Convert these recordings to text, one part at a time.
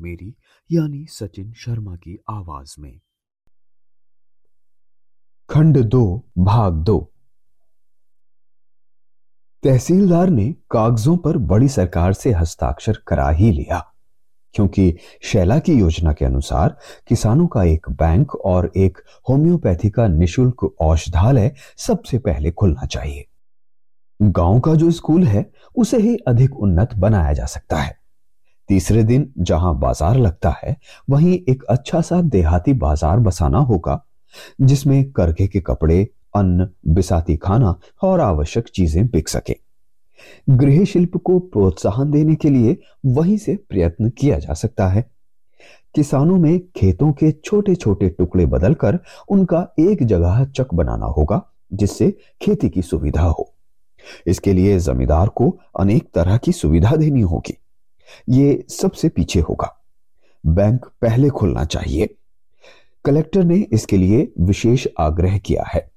मेरी, यानी सचिन शर्मा की आवाज़ में। खंड दो, भाग दो। तहसीलदार ने कागजों पर बड़ी सरकार से हस्ताक्षर करा ही लिया, क्योंकि शैला की योजना के अनुसार किसानों का एक बैंक और एक होम्योपैथी का निशुल्क औषधालय सबसे पहले खुलना चाहिए। गाँव का जो स्कूल है, उसे ही अधिक उन्नत बनाया जा सकता है। तीसरे दिन जहाँ बाज़ार लगता है, वहीं एक अच्छा सा देहाती बाज़ार बसाना होगा, जिसमें करघे के कपड़े, अन्न, बिसाती खाना और आवश्यक चीज़ें बिक सके। गृह शिल्प को प्रोत्साहन देने के लिए वहीं से प्रयत्न किया जा सकता है। किसानों में खेतों के छोटे छोटे टुकड़े बदलकर उनका एक जगह चक बनाना होगा, जिससे खेती की सुविधा हो। इसके लिए जमींदार को अनेक तरह की सुविधा देनी होगी। ये सबसे पीछे होगा। बैंक पहले खुलना चाहिए। कलेक्टर ने इसके लिए विशेष आग्रह किया है।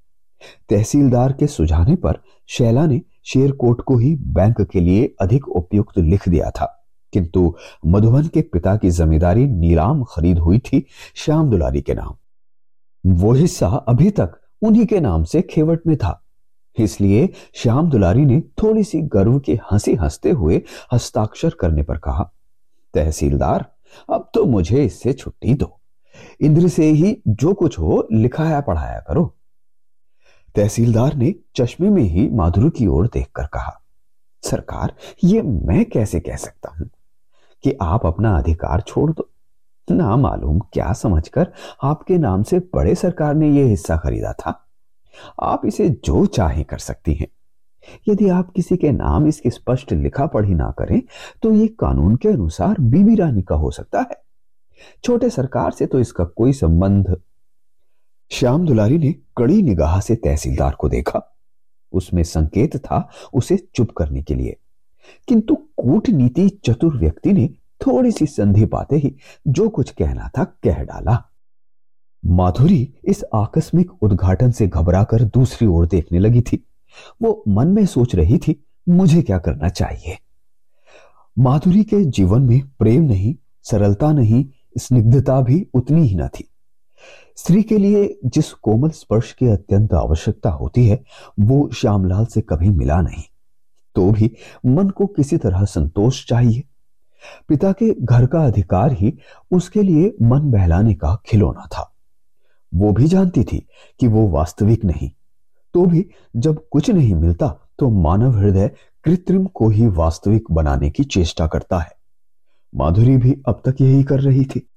तहसीलदार के सुझाने पर शैला ने शेरकोट को ही बैंक के लिए अधिक उपयुक्त लिख दिया था। किंतु मधुबन के पिता की जमींदारी नीलाम खरीद हुई थी श्याम दुलारी के नाम। वो हिस्सा अभी तक उन्हीं के नाम से खेवट में था। इसलिए श्याम दुलारी ने थोड़ी सी गर्व की हँसी हँसते हुए हस्ताक्षर करने पर कहा, तहसीलदार, अब तो मुझे इससे छुट्टी दो। इंद्र से ही जो कुछ हो, लिखाया पढ़ाया करो। तहसीलदार ने चश्मे में ही माधुरी की ओर देखकर कहा, सरकार, ये मैं कैसे कह सकता हूँ कि आप अपना अधिकार छोड़ दो? ना मालूम क्या समझकर आपके नाम से बड़े सरकार ने यह हिस्सा खरीदा था। आप इसे जो चाहे कर सकती हैं। यदि आप किसी के नाम इसकी स्पष्ट लिखा पढ़ी ना करें तो ये कानून के अनुसार बीबी रानी का हो सकता है। छोटे सरकार से तो इसका कोई संबंध। श्याम दुलारी ने कड़ी निगाह से तहसीलदार को देखा। उसमें संकेत था उसे चुप करने के लिए। किंतु कूटनीति चतुर व्यक्ति ने थोड़ी सी संधि पाते ही जो कुछ कहना था कह डाला। माधुरी इस आकस्मिक उद्घाटन से घबराकर दूसरी ओर देखने लगी थी। वो मन में सोच रही थी, मुझे क्या करना चाहिए? माधुरी के जीवन में प्रेम नहीं, सरलता नहीं, स्निग्धता भी उतनी ही न थी। स्त्री के लिए जिस कोमल स्पर्श की अत्यंत आवश्यकता होती है, वो श्यामलाल से कभी मिला नहीं। तो भी मन को किसी तरह संतोष चाहिए। पिता के घर का अधिकार ही उसके लिए मन बहलाने का खिलौना था। वो भी जानती थी कि वो वास्तविक नहीं। तो भी जब कुछ नहीं मिलता तो मानव हृदय कृत्रिम को ही वास्तविक बनाने की चेष्टा करता है। माधुरी भी अब तक यही कर रही थी।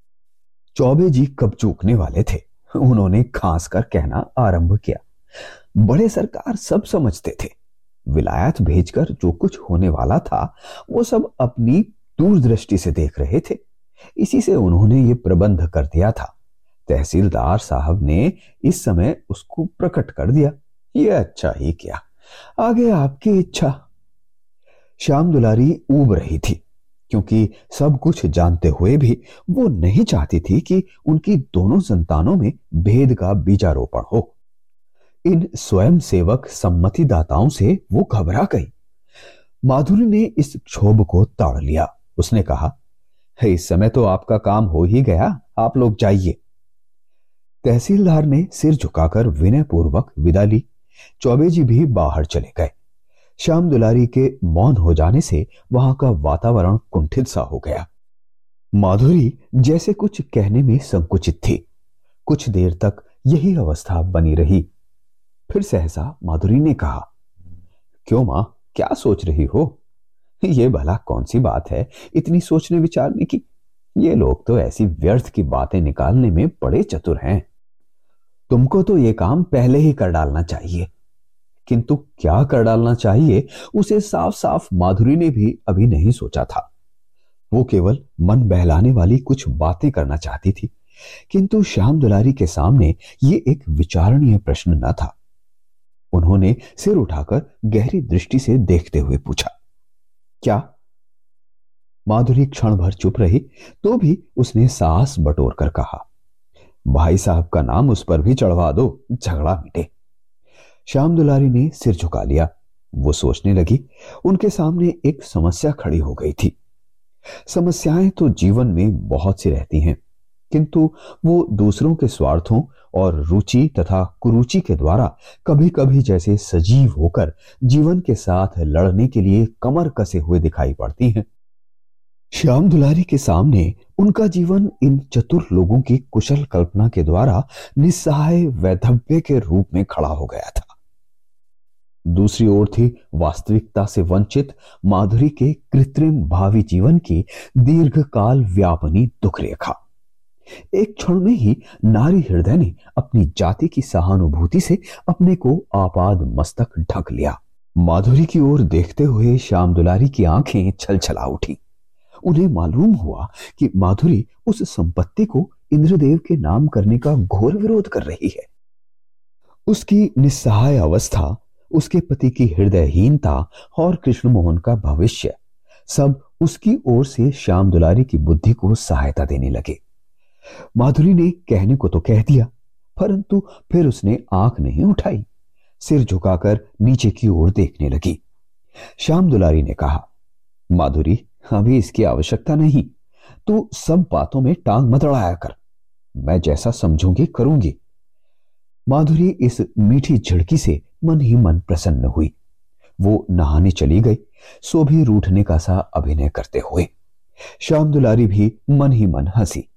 चौबे जी कब चूकने वाले थे? उन्होंने खास कर कहना आरंभ किया। बड़े सरकार सब समझते थे। विलायत भेजकर जो कुछ होने वाला था, वो सब अपनी दूरदृष्टि से देख रहे थे। इसी से उन्होंने ये प्रबंध कर दिया था। तहसीलदार साहब ने इस समय उसको प्रकट कर दिया। ये अच्छा ही क्या। आगे आपकी इच्छा। श्याम दुलारी ऊब रही थी, क्योंकि सब कुछ जानते हुए भी वो नहीं चाहती थी कि उनकी दोनों संतानों में भेद का बीजारोपण हो। इन स्वयं सेवक सम्मति दाताओं से वो घबरा गई। माधुरी ने इस क्षोभ को ताड़ लिया। उसने कहा इस समय तो आपका काम हो ही गया। आप लोग जाइए। तहसीलदार ने सिर झुकाकर विनय पूर्वक विदा ली। चौबे जी भी बाहर चले गए। श्याम दुलारी के मौन हो जाने से वहाँ का वातावरण कुंठित सा हो गया। माधुरी जैसे कुछ कहने में संकुचित थी। कुछ देर तक यही अवस्था बनी रही। फिर सहसा माधुरी ने कहा, क्यों माँ, क्या सोच रही हो? ये भला कौन सी बात है इतनी सोचने विचारने की? ये लोग तो ऐसी व्यर्थ की बातें निकालने में बड़े चतुर हैं। तुमको तो ये काम पहले ही कर डालना चाहिए। किंतु क्या कर डालना चाहिए, उसे साफ़ साफ़ माधुरी ने भी अभी नहीं सोचा था। वो केवल मन बहलाने वाली कुछ बातें करना चाहती थी। किंतु श्याम दुलारी के सामने ये एक विचारणीय प्रश्न न था। उन्होंने सिर उठाकर गहरी दृष्टि से देखते हुए पूछा, क्या? माधुरी क्षण भर चुप रही तो भी उसने साहस बटोर कर कहा भाई साहब का नाम उस पर भी चढ़वा दो, झगड़ा मिटे। श्याम दुलारी ने सिर झुका लिया। वो सोचने लगी, उनके सामने एक समस्या खड़ी हो गई थी। समस्याएँ तो जीवन में बहुत सी रहती हैं, किंतु वो दूसरों के स्वार्थों और रुचि तथा कुरुचि के द्वारा कभी कभी जैसे सजीव होकर जीवन के साथ लड़ने के लिए कमर कसे हुए दिखाई पड़ती हैं। श्याम दुलारी के सामने उनका जीवन इन चतुर लोगों की कुशल कल्पना के द्वारा निस्सहाय वैधव्य के रूप में खड़ा हो गया था। दूसरी ओर थी वास्तविकता से वंचित माधुरी के कृत्रिम भावी जीवन की दीर्घकाल व्यापनी दुख रेखा। एक क्षण में ही नारी हृदय ने अपनी जाति की सहानुभूति से अपने को आपाद मस्तक ढक लिया। माधुरी की ओर देखते हुए श्याम दुलारी की आँखें छलछला उठी। उन्हें मालूम हुआ कि माधुरी उस संपत्ति को इंद्रदेव के नाम करने का घोर विरोध कर रही है। उसकी निस्सहाय अवस्था, उसके पति की हृदयहीनता और कृष्ण मोहन का भविष्य सब उसकी ओर से श्याम दुलारी की बुद्धि को सहायता देने लगे। माधुरी ने कहने को तो कह दिया, परंतु फिर उसने आँख नहीं उठाई। सिर झुकाकर नीचे की ओर देखने लगी। श्याम दुलारी ने कहा, माधुरी अभी इसकी आवश्यकता नहीं। तू सब बातों में टांग मत अड़ाया कर। मैं जैसा समझूँगी, करूँगी। माधुरी इस मीठी झिड़की से मन ही मन प्रसन्न हुई। वो नहाने चली गई, सो भी रूठने का सा अभिनय करते हुए। श्याम दुलारी भी मन ही मन हँसी।